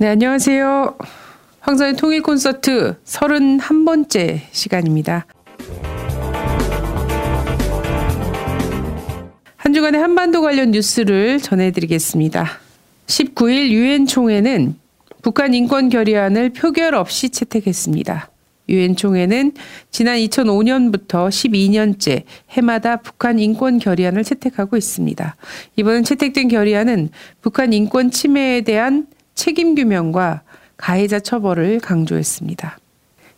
네, 안녕하세요. 황선의 통일 콘서트 31번째 시간입니다. 한 주간의 한반도 관련 뉴스를 전해드리겠습니다. 19일 유엔 총회는 북한 인권 결의안을 표결 없이 채택했습니다. 유엔 총회는 지난 2005년부터 12년째 해마다 북한 인권 결의안을 채택하고 있습니다. 이번 채택된 결의안은 북한 인권 침해에 대한 책임 규명과 가해자 처벌을 강조했습니다.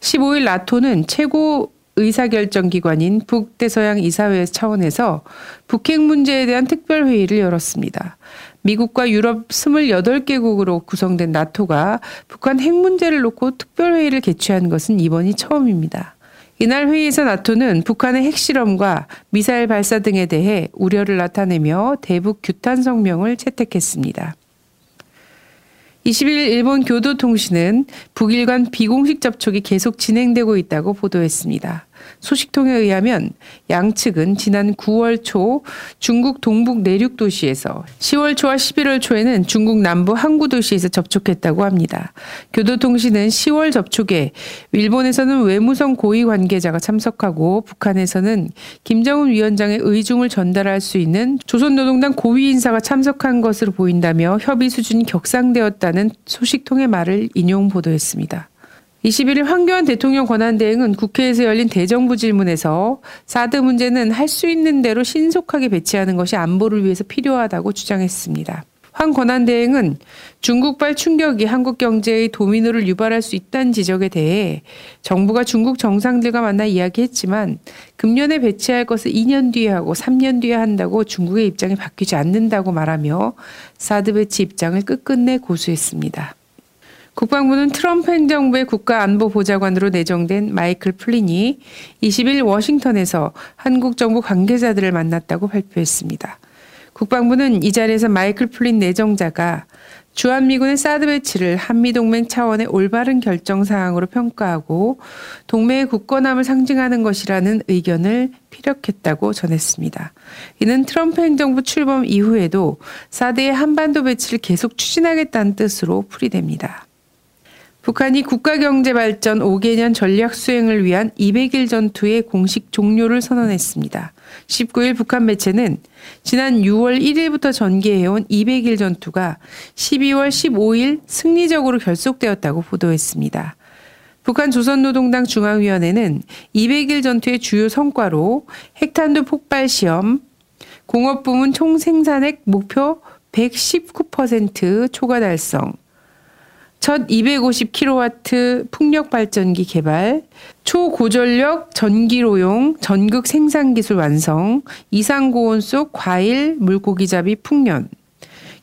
15일 나토는 최고 의사결정기관인 북대서양 이사회 차원에서 북핵 문제에 대한 특별회의를 열었습니다. 미국과 유럽 28개국으로 구성된 나토가 북한 핵 문제를 놓고 특별회의를 개최한 것은 이번이 처음입니다. 이날 회의에서 나토는 북한의 핵실험과 미사일 발사 등에 대해 우려를 나타내며 대북 규탄 성명을 채택했습니다. 20일 일본 교도통신은 북일 간 비공식 접촉이 계속 진행되고 있다고 보도했습니다. 소식통에 의하면 양측은 지난 9월 초 중국 동북 내륙 도시에서 10월 초와 11월 초에는 중국 남부 항구 도시에서 접촉했다고 합니다. 교도통신은 10월 접촉에 일본에서는 외무성 고위 관계자가 참석하고 북한에서는 김정은 위원장의 의중을 전달할 수 있는 조선노동당 고위 인사가 참석한 것으로 보인다며 협의 수준이 격상되었다는 소식통의 말을 인용 보도했습니다. 21일 황교안 대통령 권한대행은 국회에서 열린 대정부 질문에서 사드 문제는 할 수 있는 대로 신속하게 배치하는 것이 안보를 위해서 필요하다고 주장했습니다. 황 권한대행은 중국발 충격이 한국 경제의 도미노를 유발할 수 있다는 지적에 대해 정부가 중국 정상들과 만나 이야기했지만 금년에 배치할 것을 2년 뒤에 하고 3년 뒤에 한다고 중국의 입장이 바뀌지 않는다고 말하며 사드 배치 입장을 끝끝내 고수했습니다. 국방부는 트럼프 행정부의 국가안보보좌관으로 내정된 마이클 플린이 20일 워싱턴에서 한국 정부 관계자들을 만났다고 발표했습니다. 국방부는 이 자리에서 마이클 플린 내정자가 주한미군의 사드 배치를 한미동맹 차원의 올바른 결정 사항으로 평가하고 동맹의 굳건함을 상징하는 것이라는 의견을 피력했다고 전했습니다. 이는 트럼프 행정부 출범 이후에도 사드의 한반도 배치를 계속 추진하겠다는 뜻으로 풀이됩니다. 북한이 국가경제발전 5개년 전략 수행을 위한 200일 전투의 공식 종료를 선언했습니다. 19일 북한 매체는 지난 6월 1일부터 전개해온 200일 전투가 12월 15일 승리적으로 결속되었다고 보도했습니다. 북한 조선노동당 중앙위원회는 200일 전투의 주요 성과로 핵탄두 폭발 시험, 공업 부문 총생산액 목표 119% 초과 달성, 첫 250kW 풍력 발전기 개발, 초고전력 전기로용 전극 생산 기술 완성, 이상 고온 속 과일, 물고기 잡이 풍년,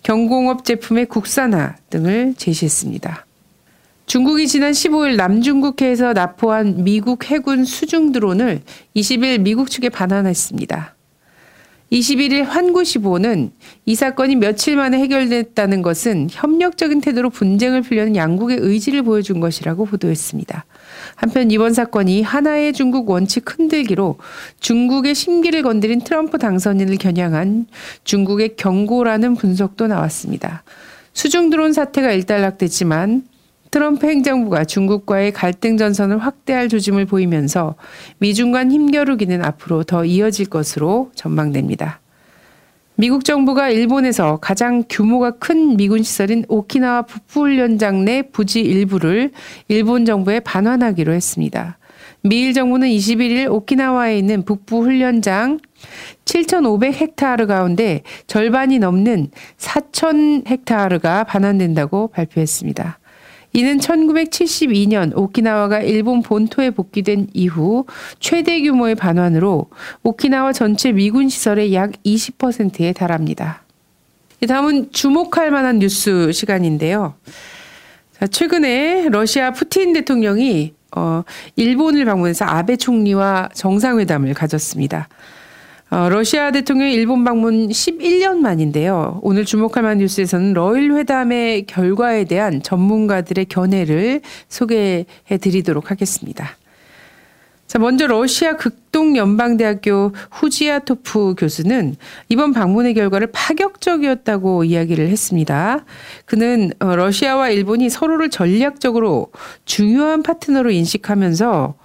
경공업 제품의 국산화 등을 제시했습니다. 중국이 지난 15일 남중국해에서 납포한 미국 해군 수중 드론을 20일 미국 측에 반환했습니다. 21일 환구시보는 이 사건이 며칠 만에 해결됐다는 것은 협력적인 태도로 분쟁을 풀려는 양국의 의지를 보여준 것이라고 보도했습니다. 한편 이번 사건이 하나의 중국 원칙 흔들기로 중국의 심기를 건드린 트럼프 당선인을 겨냥한 중국의 경고라는 분석도 나왔습니다. 수중 드론 사태가 일단락됐지만 트럼프 행정부가 중국과의 갈등 전선을 확대할 조짐을 보이면서 미중 간 힘겨루기는 앞으로 더 이어질 것으로 전망됩니다. 미국 정부가 일본에서 가장 규모가 큰 미군 시설인 오키나와 북부훈련장 내 부지 일부를 일본 정부에 반환하기로 했습니다. 미일 정부는 21일 오키나와에 있는 북부훈련장 7,500헥타르 가운데 절반이 넘는 4,000헥타르가 반환된다고 발표했습니다. 이는 1972년 오키나와가 일본 본토에 복귀된 이후 최대 규모의 반환으로 오키나와 전체 미군 시설의 약 20%에 달합니다. 다음은 주목할 만한 뉴스 시간인데요. 자, 최근에 러시아 푸틴 대통령이 어, 일본을 방문해서 아베 총리와 정상회담을 가졌습니다. 어, 러시아 대통령 일본 방문 11년 만인데요. 오늘 주목할 만한 뉴스에서는 러일 회담의 결과에 대한 전문가들의 견해를 소개해 드리도록 하겠습니다. 자, 먼저 러시아 극 극동 연방대학교 후지아토프 교수는 이번 방문의 결과를 파격적이었다고 이야기를 했습니다. 그는 어, 러시아와 일본이 서로를 전략적으로 중요한 파트너로 인식하면서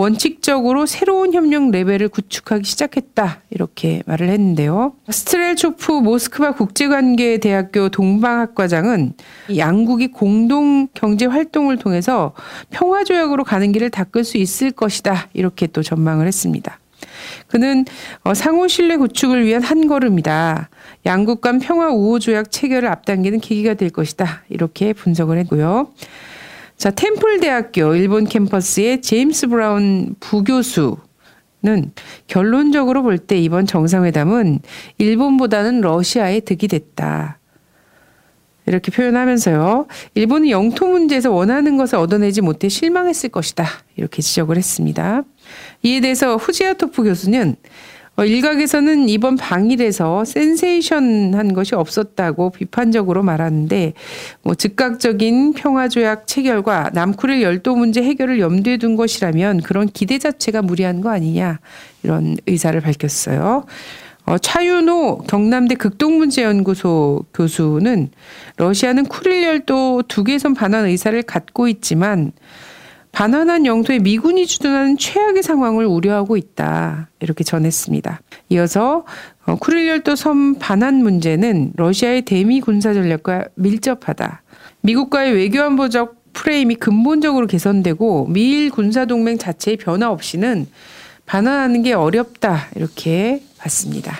원칙적으로 새로운 협력 레벨을 구축하기 시작했다. 이렇게 말을 했는데요. 스트렐초프 모스크바 국제관계대학교 동방학과장은 양국이 공동 경제 활동을 통해서 평화조약으로 가는 길을 닦을 수 있을 것이다. 이렇게 또 전망을 했습니다. 그는 어, 상호 신뢰 구축을 위한 한 걸음이다. 양국 간 평화 우호 조약 체결을 앞당기는 계기가 될 것이다. 이렇게 분석을 했고요. 자, 템플 대학교 일본 캠퍼스의 제임스 브라운 부교수 는 결론적으로 볼 때 이번 정상회담은 일본보다는 러시아에 득이 됐다. 이렇게 표현하면서요. 일본은 영토 문제에서 원하는 것을 얻어내지 못해 실망했을 것이다. 이렇게 지적을 했습니다. 이에 대해서 후지아토프 교수는 어, 일각에서는 이번 방일에서 센세이션한 것이 없었다고 비판적으로 말하는데 뭐 즉각적인 평화조약 체결과 남쿠릴 열도 문제 해결을 염두에 둔 것이라면 그런 기대 자체가 무리한 거 아니냐 이런 의사를 밝혔어요. 어, 차윤호 경남대 극동문제연구소 교수는 러시아는 쿠릴 열도 두 개선 반환 의사를 갖고 있지만 반환한 영토에 미군이 주둔하는 최악의 상황을 우려하고 있다. 이렇게 전했습니다. 이어서 어, 쿠릴열도 섬 반환 문제는 러시아의 대미 군사 전략과 밀접하다. 미국과의 외교안보적 프레임이 근본적으로 개선되고 미일 군사 동맹 자체의 변화 없이는 반환하는 게 어렵다. 이렇게 봤습니다.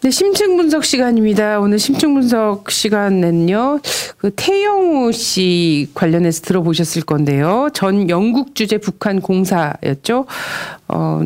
네, 심층 분석 시간입니다. 오늘 심층 분석 시간은요, 그 태영우 씨 관련해서 들어보셨을 건데요. 전 영국 주재 북한 공사였죠. 어,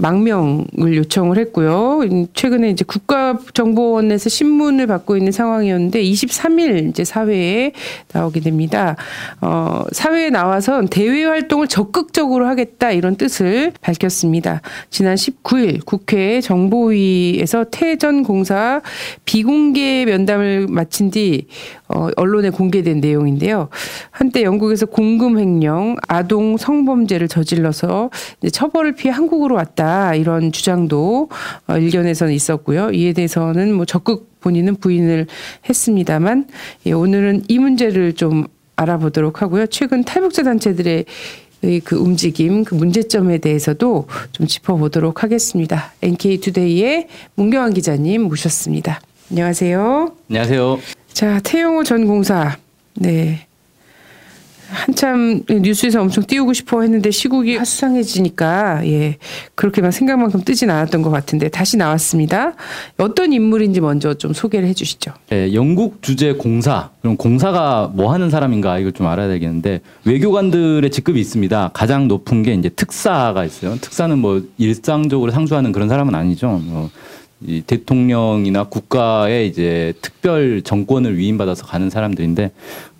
망명을 요청을 했고요. 최근에 이제 국가정보원에서 신문을 받고 있는 상황이었는데 23일 이제 사회에 나오게 됩니다. 어, 사회에 나와서 대외 활동을 적극적으로 하겠다 이런 뜻을 밝혔습니다. 지난 19일 국회 정보위에서 태전 공사 비공개 면담을 마친 뒤 어, 언론에 공개된 내용인데요. 한때 영국에서 공금 횡령, 아동 성범죄를 저질러서 처벌을 피해 한국으로 왔다 이런 주장도 어, 일견에서는 있었고요. 이에 대해서는 뭐 적극 본인은 부인을 했습니다만 예, 오늘은 이 문제를 좀 알아보도록 하고요. 최근 탈북자 단체들의 그 움직임, 그 문제점에 대해서도 좀 짚어보도록 하겠습니다. NK투데이의 문경환 기자님 모셨습니다. 안녕하세요. 안녕하세요. 자, 태영호 전 공사. 네. 한참 뉴스에서 엄청 띄우고 싶어 했는데 시국이 화수상해지니까 예 그렇게만 생각만큼 뜨진 않았던 것 같은데 다시 나왔습니다. 어떤 인물인지 먼저 좀 소개를 해주시죠. 네, 영국 주재 공사 그럼 공사가 뭐 하는 사람인가 이걸 좀 알아야 되겠는데 외교관들의 직급이 있습니다. 가장 높은 게 이제 특사가 있어요. 특사는 뭐 일상적으로 상주하는 그런 사람은 아니죠. 뭐 이 대통령이나 국가의 이제 특별 정권을 위임받아서 가는 사람들인데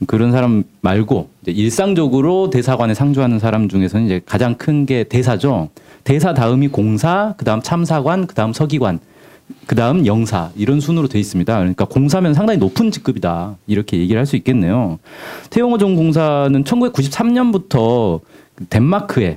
그런 사람 말고 일상적으로 대사관에 상주하는 사람 중에서는 이제 가장 큰 게 대사죠. 대사 다음이 공사, 그다음 참사관, 그다음 서기관, 그다음 영사 이런 순으로 돼 있습니다. 그러니까 공사면 상당히 높은 직급이다 이렇게 얘기를 할 수 있겠네요. 태용호 전 공사는 1993년부터 덴마크에 어,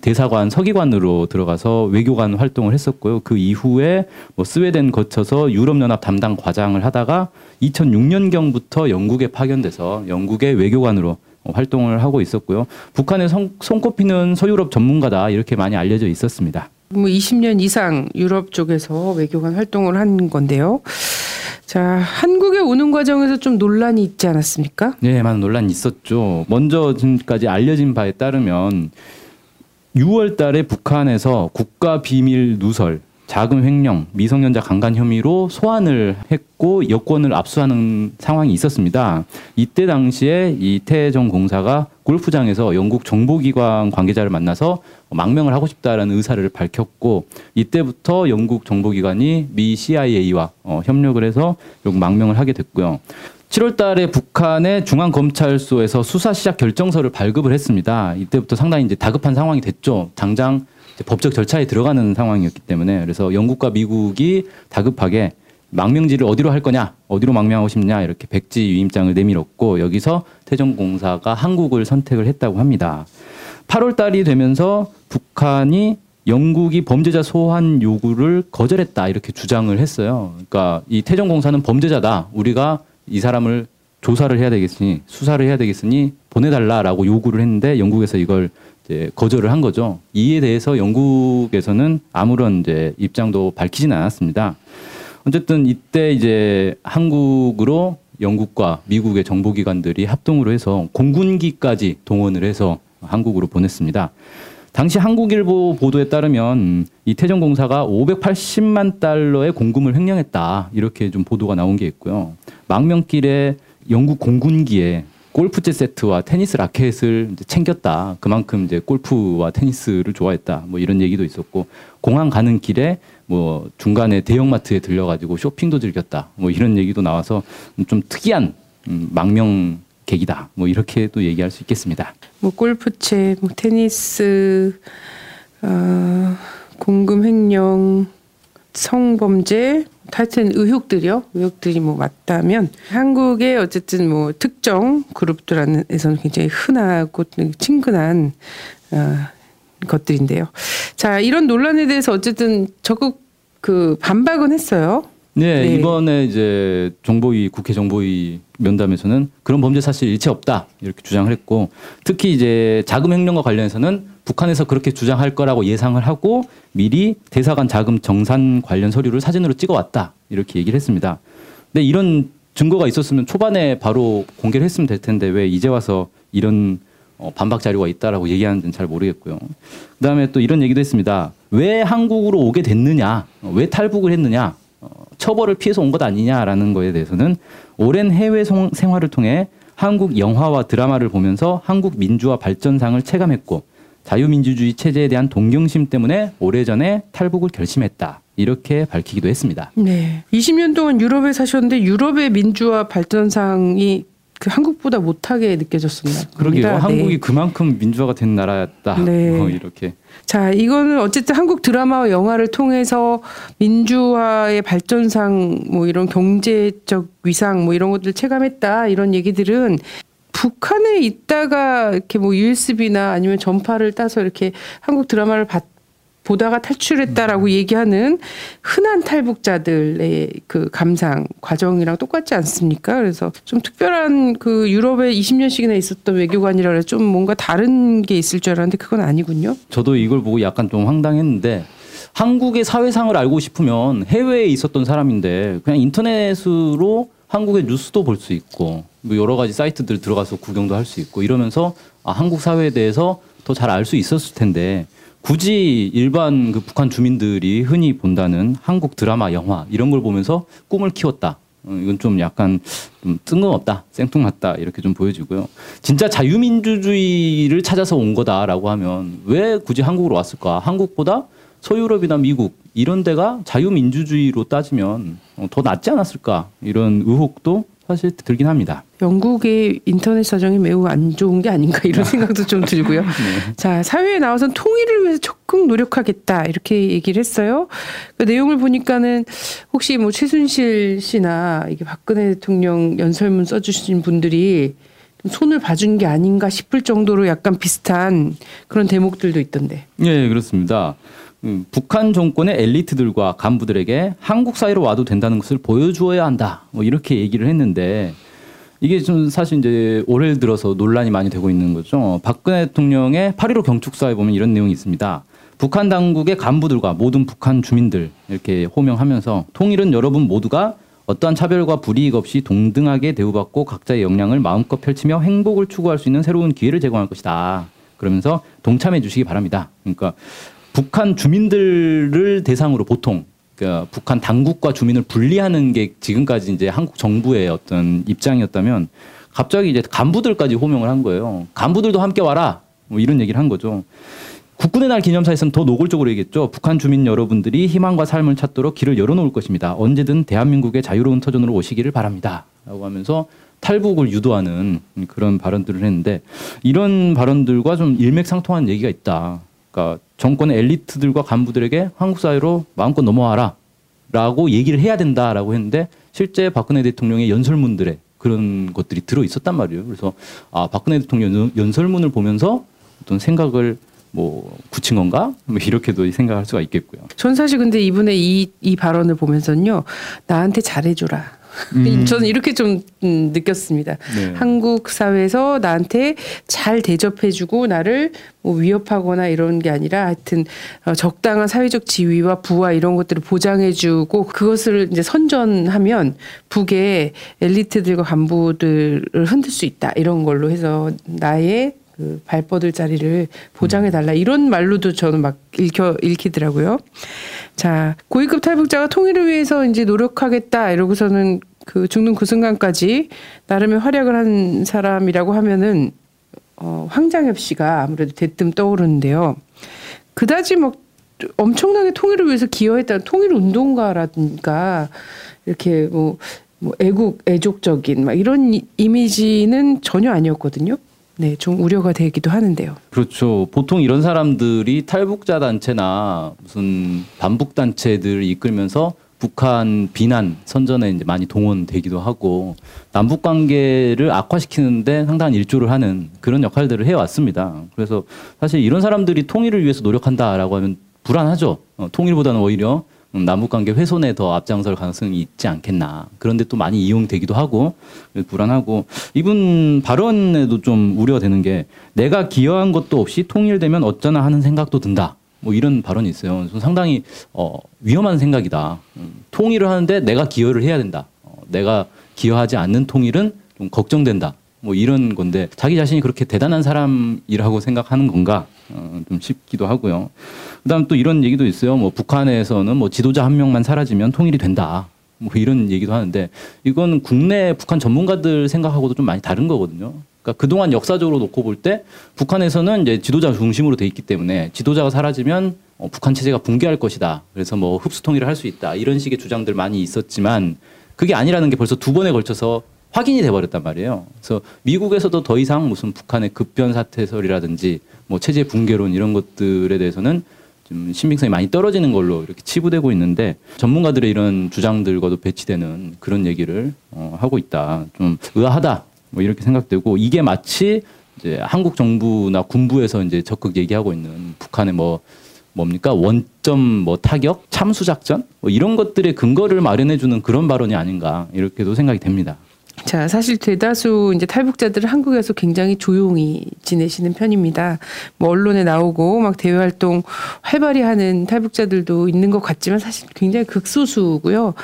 대사관 서기관으로 들어가서 외교관 활동을 했었고요. 그 이후에 뭐 스웨덴 거쳐서 유럽연합 담당 과장을 하다가 2006년경부터 영국에 파견돼서 영국의 외교관으로 활동을 하고 있었고요. 북한의 성, 손꼽히는 서유럽 전문가다 이렇게 많이 알려져 있었습니다. 뭐 20년 이상 유럽 쪽에서 외교관 활동을 한 건데요. 자, 한국에 오는 과정에서 좀 논란이 있지 않았습니까? 네, 많은 논란이 있었죠. 먼저 지금까지 알려진 바에 따르면 6월 달에 북한에서 국가 비밀 누설, 자금 횡령, 미성년자 강간 혐의로 소환을 했고 여권을 압수하는 상황이 있었습니다. 이때 당시에 이태정 공사가 골프장에서 영국 정보기관 관계자를 만나서 망명을 하고 싶다라는 의사를 밝혔고 이때부터 영국 정보기관이 미 CIA와 어, 협력을 해서 망명을 하게 됐고요. 7월 달에 북한의 중앙검찰소에서 수사 시작 결정서를 발급을 했습니다. 이때부터 상당히 이제 다급한 상황이 됐죠. 당장 법적 절차에 들어가는 상황이었기 때문에 그래서 영국과 미국이 다급하게 망명지를 어디로 할 거냐, 어디로 망명하고 싶냐 이렇게 백지 위임장을 내밀었고 여기서 태정공사가 한국을 선택을 했다고 합니다. 8월 달이 되면서 북한이 영국이 범죄자 소환 요구를 거절했다 이렇게 주장을 했어요. 그러니까 이 태정공사는 범죄자다. 우리가 이 사람을 조사를 해야 되겠으니 수사를 해야 되겠으니 보내달라라고 요구를 했는데 영국에서 이걸 이제 거절을 한 거죠. 이에 대해서 영국에서는 아무런 이제 입장도 밝히지는 않았습니다. 어쨌든 이때 이제 한국으로 영국과 미국의 정보기관들이 합동으로 해서 공군기까지 동원을 해서 한국으로 보냈습니다. 당시 한국일보 보도에 따르면 이 태정 공사가 580만 달러의 공금을 횡령했다 이렇게 좀 보도가 나온 게 있고요. 망명길에 영국 공군기에 골프채 세트와 테니스 라켓을 챙겼다. 그만큼 이제 골프와 테니스를 좋아했다. 뭐 이런 얘기도 있었고 공항 가는 길에 뭐 중간에 대형마트에 들려가지고 쇼핑도 즐겼다. 뭐 이런 얘기도 나와서 좀 특이한 음, 망명 계기다. 뭐 이렇게도 얘기할 수 있겠습니다. 뭐 골프채, 뭐 테니스, 어, 공금 횡령, 성범죄, 하여튼 의혹들이요. 의혹들이 뭐 맞다면 한국의 어쨌든 뭐 특정 그룹들 안에서는 굉장히 흔하고 친근한 어, 것들인데요. 자 이런 논란에 대해서 어쨌든 적극 그 반박은 했어요. 네, 네. 이번에 이제 정보위 국회 정보위 면담에서는 그런 범죄 사실 일체 없다 이렇게 주장을 했고 특히 이제 자금 횡령과 관련해서는 북한에서 그렇게 주장할 거라고 예상을 하고 미리 대사관 자금 정산 관련 서류를 사진으로 찍어왔다 이렇게 얘기를 했습니다. 근데 이런 증거가 있었으면 초반에 바로 공개를 했으면 될 텐데 왜 이제 와서 이런 어, 반박 자료가 있다라고 얘기하는지는 잘 모르겠고요. 그다음에 또 이런 얘기도 했습니다. 왜 한국으로 오게 됐느냐, 어, 왜 탈북을 했느냐, 어, 처벌을 피해서 온 것 아니냐라는 거에 대해서는 오랜 해외 송- 생활을 통해 한국 영화와 드라마를 보면서 한국 민주화 발전상을 체감했고 자유민주주의 체제에 대한 동경심 때문에 오래전에 탈북을 결심했다. 이렇게 밝히기도 했습니다. 네. 20년 동안 유럽에 사셨는데 유럽의 민주화 발전상이 그 한국보다 못하게 느껴졌습니다. 그러게요. 네. 한국이 그만큼 민주화가 된 나라였다. 네. 뭐 이렇게. 자, 이거는 어쨌든 한국 드라마와 영화를 통해서 민주화의 발전상 뭐 이런 경제적 위상 뭐 이런 것들 체감했다 이런 얘기들은 북한에 있다가 이렇게 뭐 USB나 아니면 전파를 따서 이렇게 한국 드라마를 봤 보다가 탈출했다라고 얘기하는 흔한 탈북자들의 그 감상 과정이랑 똑같지 않습니까? 그래서 좀 특별한 그 유럽에 20년씩이나 있었던 외교관이라 좀 뭔가 다른 게 있을 줄 알았는데 그건 아니군요. 저도 이걸 보고 약간 좀 황당했는데 한국의 사회상을 알고 싶으면 해외에 있었던 사람인데 그냥 인터넷으로 한국의 뉴스도 볼 수 있고 뭐 여러 가지 사이트들 들어가서 구경도 할 수 있고 이러면서 아, 한국 사회에 대해서 더 잘 알 수 있었을 텐데 굳이 일반 그 북한 주민들이 흔히 본다는 한국 드라마, 영화 이런 걸 보면서 꿈을 키웠다. 어, 이건 좀 약간 좀 뜬금없다, 생뚱맞다 이렇게 좀 보여지고요. 진짜 자유민주주의를 찾아서 온 거다라고 하면 왜 굳이 한국으로 왔을까? 한국보다 서유럽이나 미국 이런 데가 자유민주주의로 따지면 어, 더 낫지 않았을까? 이런 의혹도 사실 들긴 합니다. 영국의 인터넷 사정이 매우 안 좋은 게 아닌가 이런 생각도 좀 들고요. 자, 사회에 나와선 통일을 위해서 적극 노력하겠다 이렇게 얘기를 했어요. 그 내용을 보니까는 혹시 뭐 최순실 씨나 이게 박근혜 대통령 연설문 써주신 분들이 좀 손을 봐준 게 아닌가 싶을 정도로 약간 비슷한 그런 대목들도 있던데. 예, 그렇습니다. 음, 북한 정권의 엘리트들과 간부들에게 한국 사회로 와도 된다는 것을 보여주어야 한다. 뭐 이렇게 얘기를 했는데 이게 좀 사실 이제 올해 들어서 논란이 많이 되고 있는 거죠. 박근혜 대통령의 8.15 경축사에 보면 이런 내용이 있습니다. 북한 당국의 간부들과 모든 북한 주민들 이렇게 호명하면서 통일은 여러분 모두가 어떠한 차별과 불이익 없이 동등하게 대우받고 각자의 역량을 마음껏 펼치며 행복을 추구할 수 있는 새로운 기회를 제공할 것이다. 그러면서 동참해 주시기 바랍니다. 그러니까 북한 주민들을 대상으로 보통 그러니까 북한 당국과 주민을 분리하는 게 지금까지 이제 한국 정부의 어떤 입장이었다면 갑자기 이제 간부들까지 호명을 한 거예요. 간부들도 함께 와라. 뭐 이런 얘기를 한 거죠. 국군의 날 기념사에서는 더 노골적으로 얘기했죠. 북한 주민 여러분들이 희망과 삶을 찾도록 길을 열어놓을 것입니다. 언제든 대한민국의 자유로운 터전으로 오시기를 바랍니다. 라고 하면서 탈북을 유도하는 그런 발언들을 했는데 이런 발언들과 좀 일맥상통한 얘기가 있다. 그러니까 정권의 엘리트들과 간부들에게 한국 사회로 마음껏 넘어와라. 라고 얘기를 해야 된다라고 했는데 실제 박근혜 대통령의 연설문들에 그런 것들이 들어 있었단 말이에요. 그래서 아 박근혜 대통령 연- 연설문을 보면서 어떤 생각을 뭐 굳힌 건가? 뭐 이렇게도 생각할 수가 있겠고요. 전 사실 근데 이분의 이, 이 발언을 보면서는요, 나한테 잘해줘라. 저는 이렇게 좀 음, 느꼈습니다. 네. 한국 사회에서 나한테 잘 대접해주고 나를 뭐 위협하거나 이런 게 아니라 하여튼 어, 적당한 사회적 지위와 부와 이런 것들을 보장해주고 그것을 이제 선전하면 북의 엘리트들과 간부들을 흔들 수 있다 이런 걸로 해서 나의 그 발뻗을 자리를 보장해 달라 이런 말로도 저는 막 읽혀 읽히더라고요. 자 고위급 탈북자가 통일을 위해서 이제 노력하겠다 이러고서는 그 죽는 그 순간까지 나름의 활약을 한 사람이라고 하면은 어, 황장엽 씨가 아무래도 대뜸 떠오르는데요. 그다지 막 엄청나게 통일을 위해서 기여했다는 통일 운동가라든가 이렇게 뭐, 뭐 애국 애족적인 막 이런 이- 이미지는 전혀 아니었거든요. 네, 좀 우려가 되기도 하는데요. 그렇죠. 보통 이런 사람들이 탈북자 단체나 무슨 반북 단체들을 이끌면서 북한 비난 선전에 이제 많이 동원되기도 하고 남북 관계를 악화시키는데 상당한 일조를 하는 그런 역할들을 해왔습니다. 그래서 사실 이런 사람들이 통일을 위해서 노력한다라고 하면 불안하죠. 어, 통일보다는 오히려 음, 남북 관계 훼손에 더 앞장설 가능성이 있지 않겠나. 그런데 또 많이 이용되기도 하고 불안하고 이분 발언에도 좀 우려가 되는 게 내가 기여한 것도 없이 통일되면 어쩌나 하는 생각도 든다. 뭐 이런 발언이 있어요. 상당히 어, 위험한 생각이다. 음, 통일을 하는데 내가 기여를 해야 된다. 어, 내가 기여하지 않는 통일은 좀 걱정된다. 뭐 이런 건데 자기 자신이 그렇게 대단한 사람이라고 생각하는 건가 어, 좀 싶기도 하고요. 그다음 또 이런 얘기도 있어요. 뭐 북한에서는 뭐 지도자 한 명만 사라지면 통일이 된다. 뭐 이런 얘기도 하는데 이건 국내 북한 전문가들 생각하고도 좀 많이 다른 거거든요. 그러니까 그동안 역사적으로 놓고 볼 때 북한에서는 이제 지도자 중심으로 돼 있기 때문에 지도자가 사라지면 어, 북한 체제가 붕괴할 것이다. 그래서 뭐 흡수 통일을 할 수 있다. 이런 식의 주장들 많이 있었지만 그게 아니라는 게 벌써 두 번에 걸쳐서 확인이 돼 버렸단 말이에요. 그래서 미국에서도 더 이상 무슨 북한의 급변 사태설이라든지 뭐 체제 붕괴론 이런 것들에 대해서는 좀 신빙성이 많이 떨어지는 걸로 이렇게 치부되고 있는데 전문가들의 이런 주장들과도 배치되는 그런 얘기를 어, 하고 있다. 좀 의아하다. 뭐 이렇게 생각되고 이게 마치 이제 한국 정부나 군부에서 이제 적극 얘기하고 있는 북한의 뭐 뭡니까 원점 뭐 타격 참수 작전 뭐 이런 것들의 근거를 마련해 주는 그런 발언이 아닌가 이렇게도 생각이 됩니다. 자, 사실 대다수 이제 탈북자들은 한국에서 굉장히 조용히 지내시는 편입니다. 뭐 언론에 나오고 막 대외 활동 활발히 하는 탈북자들도 있는 것 같지만 사실 굉장히 극소수고요.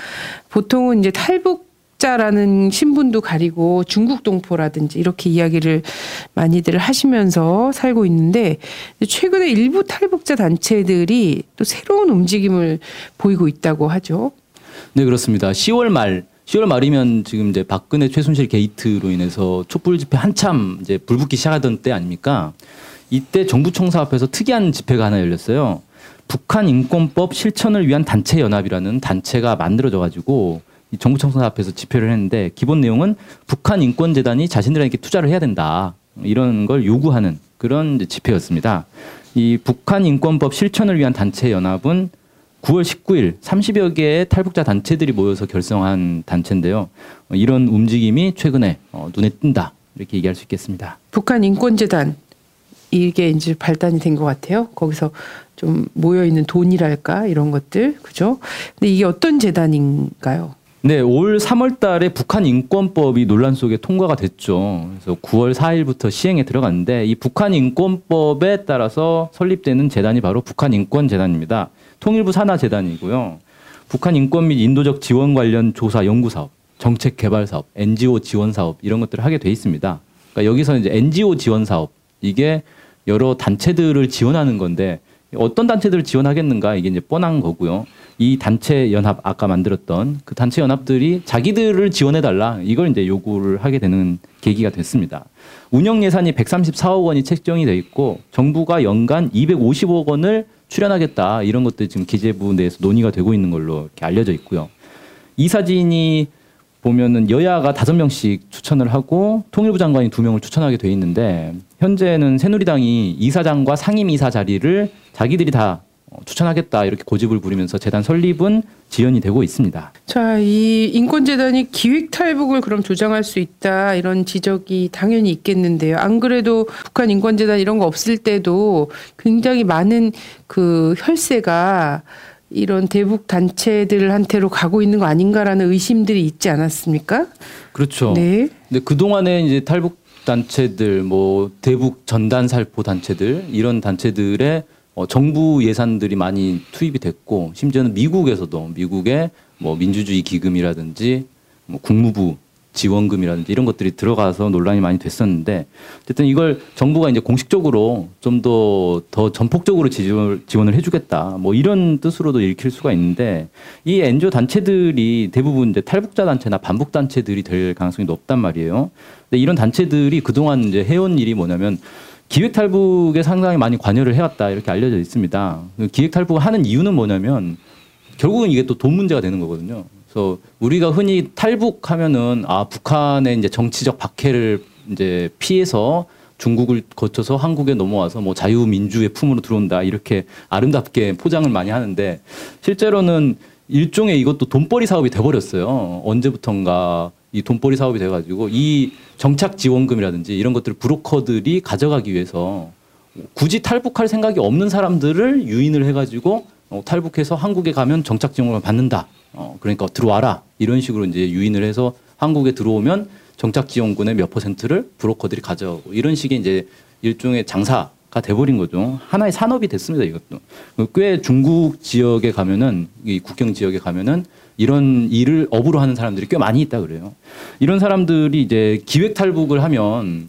보통은 이제 탈북 자라는 신분도 가리고 중국 동포라든지 이렇게 이야기를 많이들 하시면서 살고 있는데 최근에 일부 탈북자 단체들이 또 새로운 움직임을 보이고 있다고 하죠. 네 그렇습니다. 10월 말 10월 말이면 지금 이제 박근혜 최순실 게이트로 인해서 촛불 집회 한참 이제 불붙기 시작하던 때 아닙니까? 이때 정부 청사 앞에서 특이한 집회가 하나 열렸어요. 북한 인권법 실천을 위한 단체 연합이라는 단체가 만들어져 가지고 이 정부 청사 앞에서 집회를 했는데 기본 내용은 북한 인권 재단이 자신들에게 투자를 해야 된다. 이런 걸 요구하는 그런 집회였습니다. 이 북한 인권법 실천을 위한 단체 연합은 9월 19일 30여 개의 탈북자 단체들이 모여서 결성한 단체인데요. 어, 이런 움직임이 최근에 어, 눈에 띈다 이렇게 얘기할 수 있겠습니다. 북한 인권재단 이게 이제 발단이 된 것 같아요. 거기서 좀 모여 있는 돈이랄까 이런 것들 그죠? 근데 이게 어떤 재단인가요? 네, 올 3월 달에 북한 인권법이 논란 속에 통과가 됐죠. 그래서 9월 4일부터 시행에 들어갔는데 이 북한 인권법에 따라서 설립되는 재단이 바로 북한 인권 재단입니다. 통일부 산하 재단이고요. 북한 인권 및 인도적 지원 관련 조사 연구 사업, 정책 개발 사업, NGO 지원 사업 이런 것들을 하게 돼 있습니다. 그러니까 여기서 이제 NGO 지원 사업 이게 여러 단체들을 지원하는 건데 어떤 단체들을 지원하겠는가 이게 이제 뻔한 거고요. 이 단체 연합 아까 만들었던 그 단체 연합들이 자기들을 지원해 달라 이걸 이제 요구를 하게 되는 계기가 됐습니다. 운영 예산이 134억 원이 책정이 돼 있고 정부가 연간 250억 원을 출연하겠다 이런 것들 지금 기재부 내에서 논의가 되고 있는 걸로 이렇게 알려져 있고요. 이 사진이 보면은 여야가 다섯 명씩 추천을 하고 통일부 장관이 두 명을 추천하게 돼 있는데 현재는 새누리당이 이사장과 상임이사 자리를 자기들이 다 어, 추천하겠다 이렇게 고집을 부리면서 재단 설립은 지연이 되고 있습니다. 자, 이 인권재단이 기획 탈북을 그럼 조장할 수 있다 이런 지적이 당연히 있겠는데요. 안 그래도 북한 인권재단 이런 거 없을 때도 굉장히 많은 그 혈세가 이런 대북 단체들한테로 가고 있는 거 아닌가라는 의심들이 있지 않았습니까? 그렇죠. 네. 근데 그 동안에 이제 탈북 단체들, 뭐 대북 전단 살포 단체들 이런 단체들의 어, 정부 예산들이 많이 투입이 됐고 심지어는 미국에서도 미국의 뭐 민주주의 기금이라든지 뭐 국무부 지원금이라든지 이런 것들이 들어가서 논란이 많이 됐었는데 어쨌든 이걸 정부가 이제 공식적으로 좀더더 전폭적으로 지원을, 지원을 해주겠다 뭐 이런 뜻으로도 읽힐 수가 있는데 이 엔조 단체들이 대부분 이제 탈북자 단체나 반북 단체들이 될 가능성이 높단 말이에요. 근데 이런 단체들이 그동안 이제 해온 일이 뭐냐면 기획 탈북에 상당히 많이 관여를 해왔다 이렇게 알려져 있습니다. 그 기획 탈북을 하는 이유는 뭐냐면 결국은 이게 또 돈 문제가 되는 거거든요. 그래서 우리가 흔히 탈북하면은 아 북한의 이제 정치적 박해를 이제 피해서 중국을 거쳐서 한국에 넘어와서 뭐 자유민주의 품으로 들어온다 이렇게 아름답게 포장을 많이 하는데 실제로는 일종의 이것도 돈벌이 사업이 돼버렸어요. 언제부턴가 이 돈벌이 사업이 돼가지고 이 정착 지원금이라든지 이런 것들을 브로커들이 가져가기 위해서 굳이 탈북할 생각이 없는 사람들을 유인을 해가지고 어, 탈북해서 한국에 가면 정착 지원금을 받는다. 어, 그러니까 들어와라. 이런 식으로 이제 유인을 해서 한국에 들어오면 정착 지원금의 몇 퍼센트를 브로커들이 가져가고 이런 식의 이제 일종의 장사가 돼버린 거죠. 하나의 산업이 됐습니다. 이것도 꽤 중국 지역에 가면은 이 국경 지역에 가면은 이런 일을 업으로 하는 사람들이 꽤 많이 있다 그래요. 이런 사람들이 이제 기획 탈북을 하면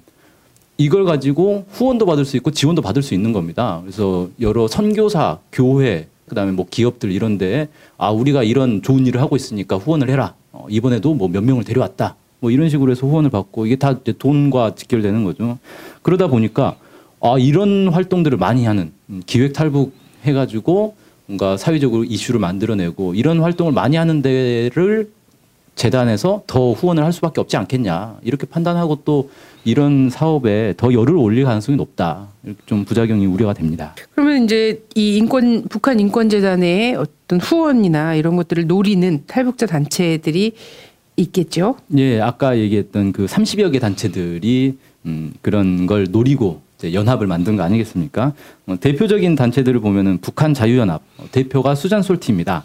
이걸 가지고 후원도 받을 수 있고 지원도 받을 수 있는 겁니다. 그래서 여러 선교사, 교회, 그다음에 뭐 기업들 이런데 아 우리가 이런 좋은 일을 하고 있으니까 후원을 해라. 어, 이번에도 뭐 몇 명을 데려왔다. 뭐 이런 식으로 해서 후원을 받고 이게 다 돈과 직결되는 거죠. 그러다 보니까 아 이런 활동들을 많이 하는 음, 기획 탈북 해가지고 뭔가 사회적으로 이슈를 만들어내고 이런 활동을 많이 하는 데를 재단에서 더 후원을 할 수밖에 없지 않겠냐 이렇게 판단하고 또 이런 사업에 더 열을 올릴 가능성이 높다 이렇게 좀 부작용이 우려가 됩니다. 그러면 이제 이 인권 북한 인권 재단의 어떤 후원이나 이런 것들을 노리는 탈북자 단체들이 있겠죠. 예, 아까 얘기했던 그 30여 개 단체들이 음, 그런 걸 노리고 연합을 만든 거 아니겠습니까? 어, 대표적인 단체들을 보면은 북한 자유연합 어, 대표가 수잔 솔티입니다.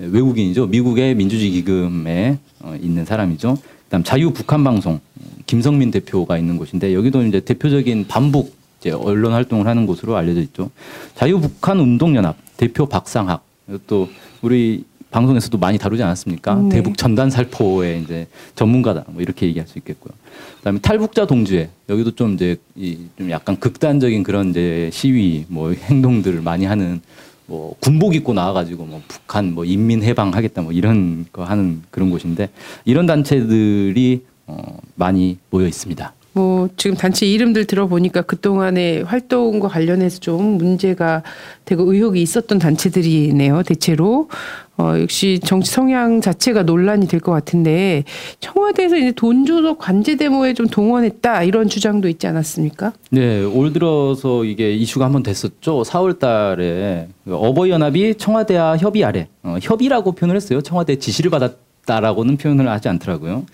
예, 외국인이죠. 미국의 민주주의 기금에 어, 있는 사람이죠. 그다음 자유 북한 방송 김성민 대표가 있는 곳인데 여기도 이제 대표적인 반북 이제 언론 활동을 하는 곳으로 알려져 있죠. 자유 북한 운동 연합 대표 박상학 또 우리 방송에서도 많이 다루지 않았습니까? 네. 대북 전단 살포의 이제 전문가다 뭐 이렇게 얘기할 수 있겠고요. 그다음에 탈북자 동주회 여기도 좀 이제 이좀 약간 극단적인 그런 이제 시위 뭐 행동들을 많이 하는 뭐 군복 입고 나와가지고 뭐 북한 뭐 인민 해방하겠다 뭐 이런 거 하는 그런 곳인데 이런 단체들이 어 많이 모여 있습니다. 뭐 지금 단체 이름들 들어보니까 그동안의 활동과 관련해서 좀 문제가 되고 의혹이 있었던 단체들이네요. 대체로 어, 역시 정치 성향 자체가 논란이 될 것 같은데 청와대에서 이제 돈 줘서 관제 데모에 좀 동원했다 이런 주장도 있지 않았습니까? 네, 올 들어서 이게 이슈가 한번 됐었죠. 4월 달에 그 어버이 연합이 청와대와 협의 아래 어, 협의라고 표현을 했어요. 청와대 지시를 받았 다라고는 표현을 하지 않더라고요.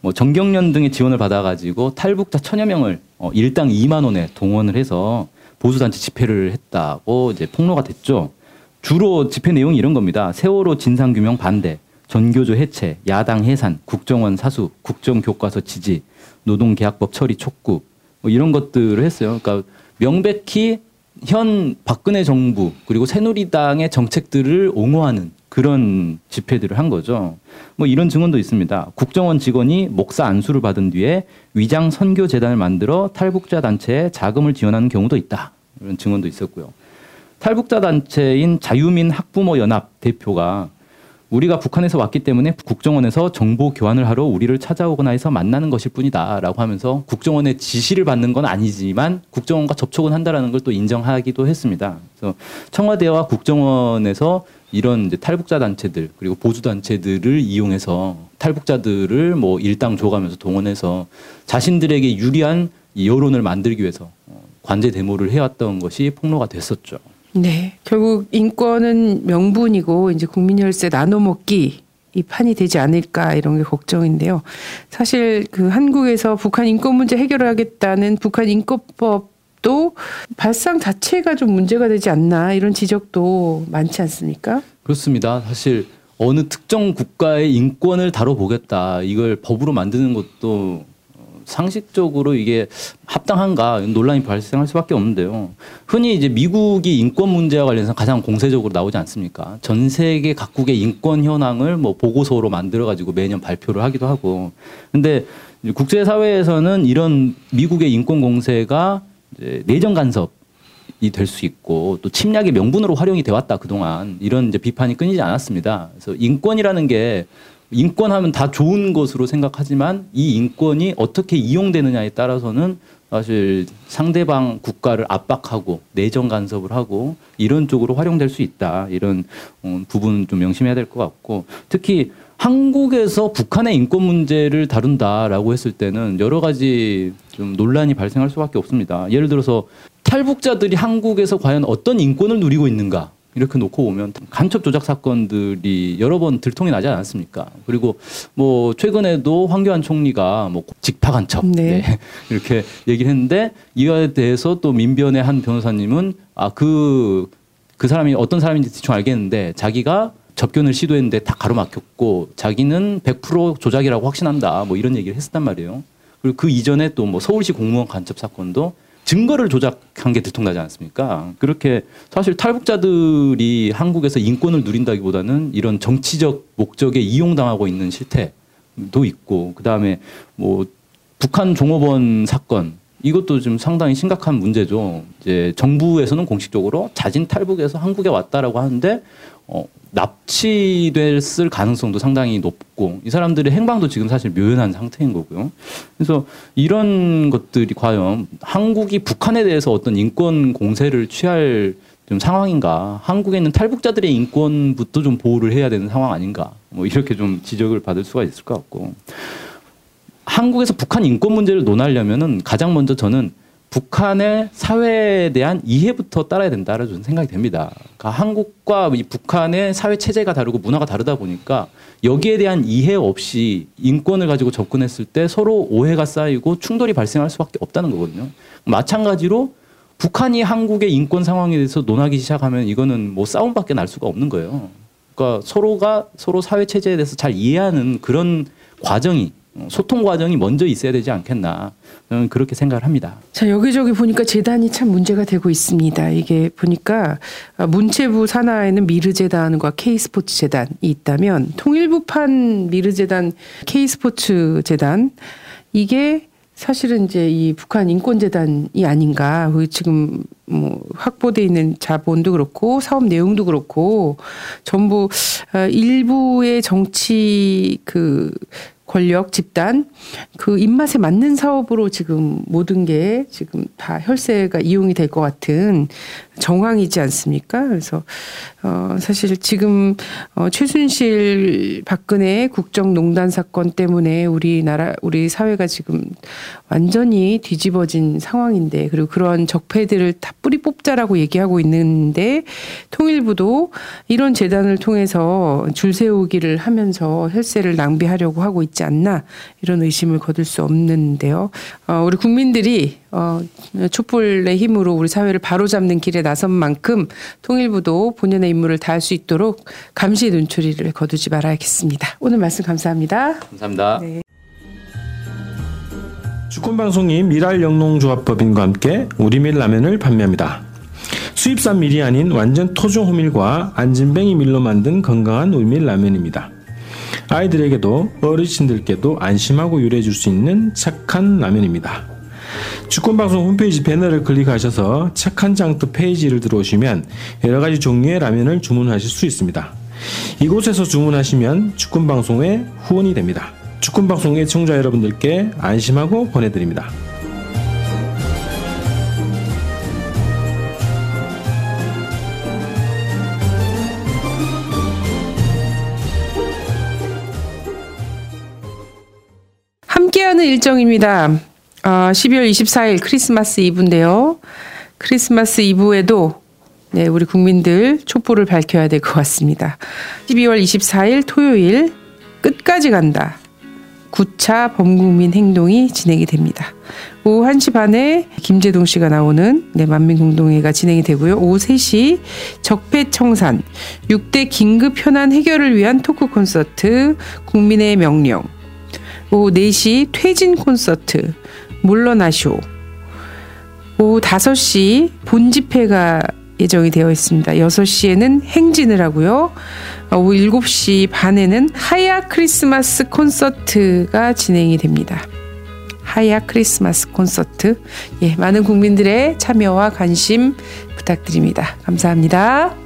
뭐 정경련 등의 지원을 받아가지고 탈북자 천여 명을 어, 일당 2만 원에 동원을 해서 보수단체 집회를 했다고 이제 폭로가 됐죠. 주로 집회 내용이 이런 겁니다. 세월호 진상규명 반대, 전교조 해체, 야당 해산, 국정원 사수, 국정교과서 지지, 노동계약법 처리 촉구 뭐 이런 것들을 했어요. 그러니까 명백히 현 박근혜 정부 그리고 새누리당의 정책들을 옹호하는 그런 집회들을 한 거죠. 뭐 이런 증언도 있습니다. 국정원 직원이 목사 안수를 받은 뒤에 위장 선교 재단을 만들어 탈북자 단체에 자금을 지원하는 경우도 있다. 이런 증언도 있었고요. 탈북자 단체인 자유민 학부모 연합 대표가 우리가 북한에서 왔기 때문에 국정원에서 정보 교환을 하러 우리를 찾아오거나 해서 만나는 것일 뿐이다라고 하면서 국정원의 지시를 받는 건 아니지만 국정원과 접촉은 한다라는 걸 또 인정하기도 했습니다. 그래서 청와대와 국정원에서 이런 탈북자 단체들 그리고 보수 단체들을 이용해서 탈북자들을 뭐 일당 줘가면서 동원해서 자신들에게 유리한 이 여론을 만들기 위해서 어, 관제 데모를 해왔던 것이 폭로가 됐었죠. 네. 결국 인권은 명분이고 이제 국민 혈세 나눠 먹기 이 판이 되지 않을까 이런 게 걱정인데요. 사실 그 한국에서 북한 인권 문제 해결을 하겠다는 북한 인권법도 발상 자체가 좀 문제가 되지 않나 이런 지적도 많지 않습니까? 그렇습니다. 사실 어느 특정 국가의 인권을 다뤄보겠다 이걸 법으로 만드는 것도 상식적으로 이게 합당한가 논란이 발생할 수밖에 없는데요. 흔히 이제 미국이 인권 문제와 관련해서 가장 공세적으로 나오지 않습니까? 전 세계 각국의 인권 현황을 뭐 보고서로 만들어 가지고 매년 발표를 하기도 하고. 근데 국제 사회에서는 이런 미국의 인권 공세가 내정 간섭 이 될 수 있고 또 침략의 명분으로 활용이 돼 왔다 그동안 이런 이제 비판이 끊이지 않았습니다. 그래서 인권이라는 게 인권하면 다 좋은 것으로 생각하지만 이 인권이 어떻게 이용되느냐에 따라서는 사실 상대방 국가를 압박하고 내정 간섭을 하고 이런 쪽으로 활용될 수 있다 이런 어, 부분은 좀 명심해야 될 것 같고 특히 한국에서 북한의 인권 문제를 다룬다라고 했을 때는 여러 가지 좀 논란이 발생할 수밖에 없습니다. 예를 들어서 탈북자들이 한국에서 과연 어떤 인권을 누리고 있는가 이렇게 놓고 보면 간첩 조작 사건들이 여러 번 들통이 나지 않았습니까? 그리고 뭐 최근에도 황교안 총리가 뭐 직파 간첩 네. 네. 이렇게 얘기를 했는데 이거에 대해서 또 민변의 한 변호사님은 아 그그 그 사람이 어떤 사람인지 대충 알겠는데 자기가 접견을 시도했는데 다 가로막혔고 자기는 100% 조작이라고 확신한다 뭐 이런 얘기를 했었단 말이에요. 그리고 그 이전에 또 뭐 서울시 공무원 간첩 사건도 증거를 조작한 게 들통나지 않습니까? 그렇게 사실 탈북자들이 한국에서 인권을 누린다기보다는 이런 정치적 목적에 이용당하고 있는 실태도 있고 그다음에 뭐 북한 종업원 사건 이것도 좀 상당히 심각한 문제죠. 이제 정부에서는 공식적으로 자진 탈북해서 한국에 왔다라고 하는데 어, 납치됐을 가능성도 상당히 높고 이 사람들의 행방도 지금 사실 묘연한 상태인 거고요. 그래서 이런 것들이 과연 한국이 북한에 대해서 어떤 인권 공세를 취할 좀 상황인가? 한국에 있는 탈북자들의 인권부터 좀 보호를 해야 되는 상황 아닌가? 뭐 이렇게 좀 지적을 받을 수가 있을 것 같고 한국에서 북한 인권 문제를 논하려면은 가장 먼저 저는 북한의 사회에 대한 이해부터 따라야 된다는 저는 생각이 됩니다. 그러니까 한국과 이 북한의 사회 체제가 다르고 문화가 다르다 보니까 여기에 대한 이해 없이 인권을 가지고 접근했을 때 서로 오해가 쌓이고 충돌이 발생할 수밖에 없다는 거거든요. 마찬가지로 북한이 한국의 인권 상황에 대해서 논하기 시작하면 이거는 뭐 싸움밖에 날 수가 없는 거예요. 그러니까 서로가 서로 사회 체제에 대해서 잘 이해하는 그런 과정이 소통 과정이 먼저 있어야 되지 않겠나 저는 그렇게 생각을 합니다. 자 여기저기 보니까 재단이 참 문제가 되고 있습니다. 이게 보니까 문체부 산하에는 미르재단과 K스포츠 재단이 있다면 통일부판 미르재단 K스포츠 재단 이게 사실은 이제 이 북한 인권재단이 아닌가. 지금 뭐 확보돼 있는 자본도 그렇고 사업 내용도 그렇고 전부 어, 일부의 정치 그 권력 집단 그 입맛에 맞는 사업으로 지금 모든 게 지금 다 혈세가 이용이 될 것 같은 정황이지 않습니까? 그래서 어 사실 지금 어 최순실 박근혜 국정농단 사건 때문에 우리나라 우리 사회가 지금 완전히 뒤집어진 상황인데 그리고 그런 적폐들을 다 뿌리 뽑자라고 얘기하고 있는데 통일부도 이런 재단을 통해서 줄 세우기를 하면서 혈세를 낭비하려고 하고 있지 않나 이런 의심을 거둘 수 없는데요. 어 우리 국민들이 어 촛불의 힘으로 우리 사회를 바로잡는 길에 나선 만큼 통일부도 본연의 임무를 다할 수 있도록 감시의 눈초리를 거두지 말아야겠습니다. 오늘 말씀 감사합니다. 감사합니다. 네. 주권방송이 미랄영농조합법인과 함께 우리밀 라면을 판매합니다. 수입산 밀이 아닌 완전 토종 호밀과 안진뱅이 밀로 만든 건강한 우리밀 라면입니다. 아이들에게도 어르신들께도 안심하고 유래해 줄 수 있는 착한 라면입니다. 주권방송 홈페이지 배너를 클릭하셔서 착한 장터 페이지를 들어오시면 여러 가지 종류의 라면을 주문하실 수 있습니다. 이곳에서 주문하시면 주권방송의 후원이 됩니다. 주권방송의 청자 여러분들께 안심하고 보내드립니다. 하는 일정입니다. 어, 12월 24일 크리스마스 이브인데요. 크리스마스 이브에도 네, 우리 국민들 촛불을 밝혀야 될 것 같습니다. 12월 24일 토요일 끝까지 간다. 9차 범국민 행동이 진행이 됩니다. 오후 1시 반에 김재동 씨가 나오는 네, 만민공동회가 진행이 되고요. 오후 3시 적폐청산 6대 긴급 현안 해결을 위한 토크 콘서트 국민의 명령 오후 4시 퇴진 콘서트 물러나쇼 오후 5시 본집회가 예정이 되어 있습니다. 6시에는 행진을 하고요. 오후 7시 반에는 하야 크리스마스 콘서트가 진행이 됩니다. 하야 크리스마스 콘서트. 예, 많은 국민들의 참여와 관심 부탁드립니다. 감사합니다.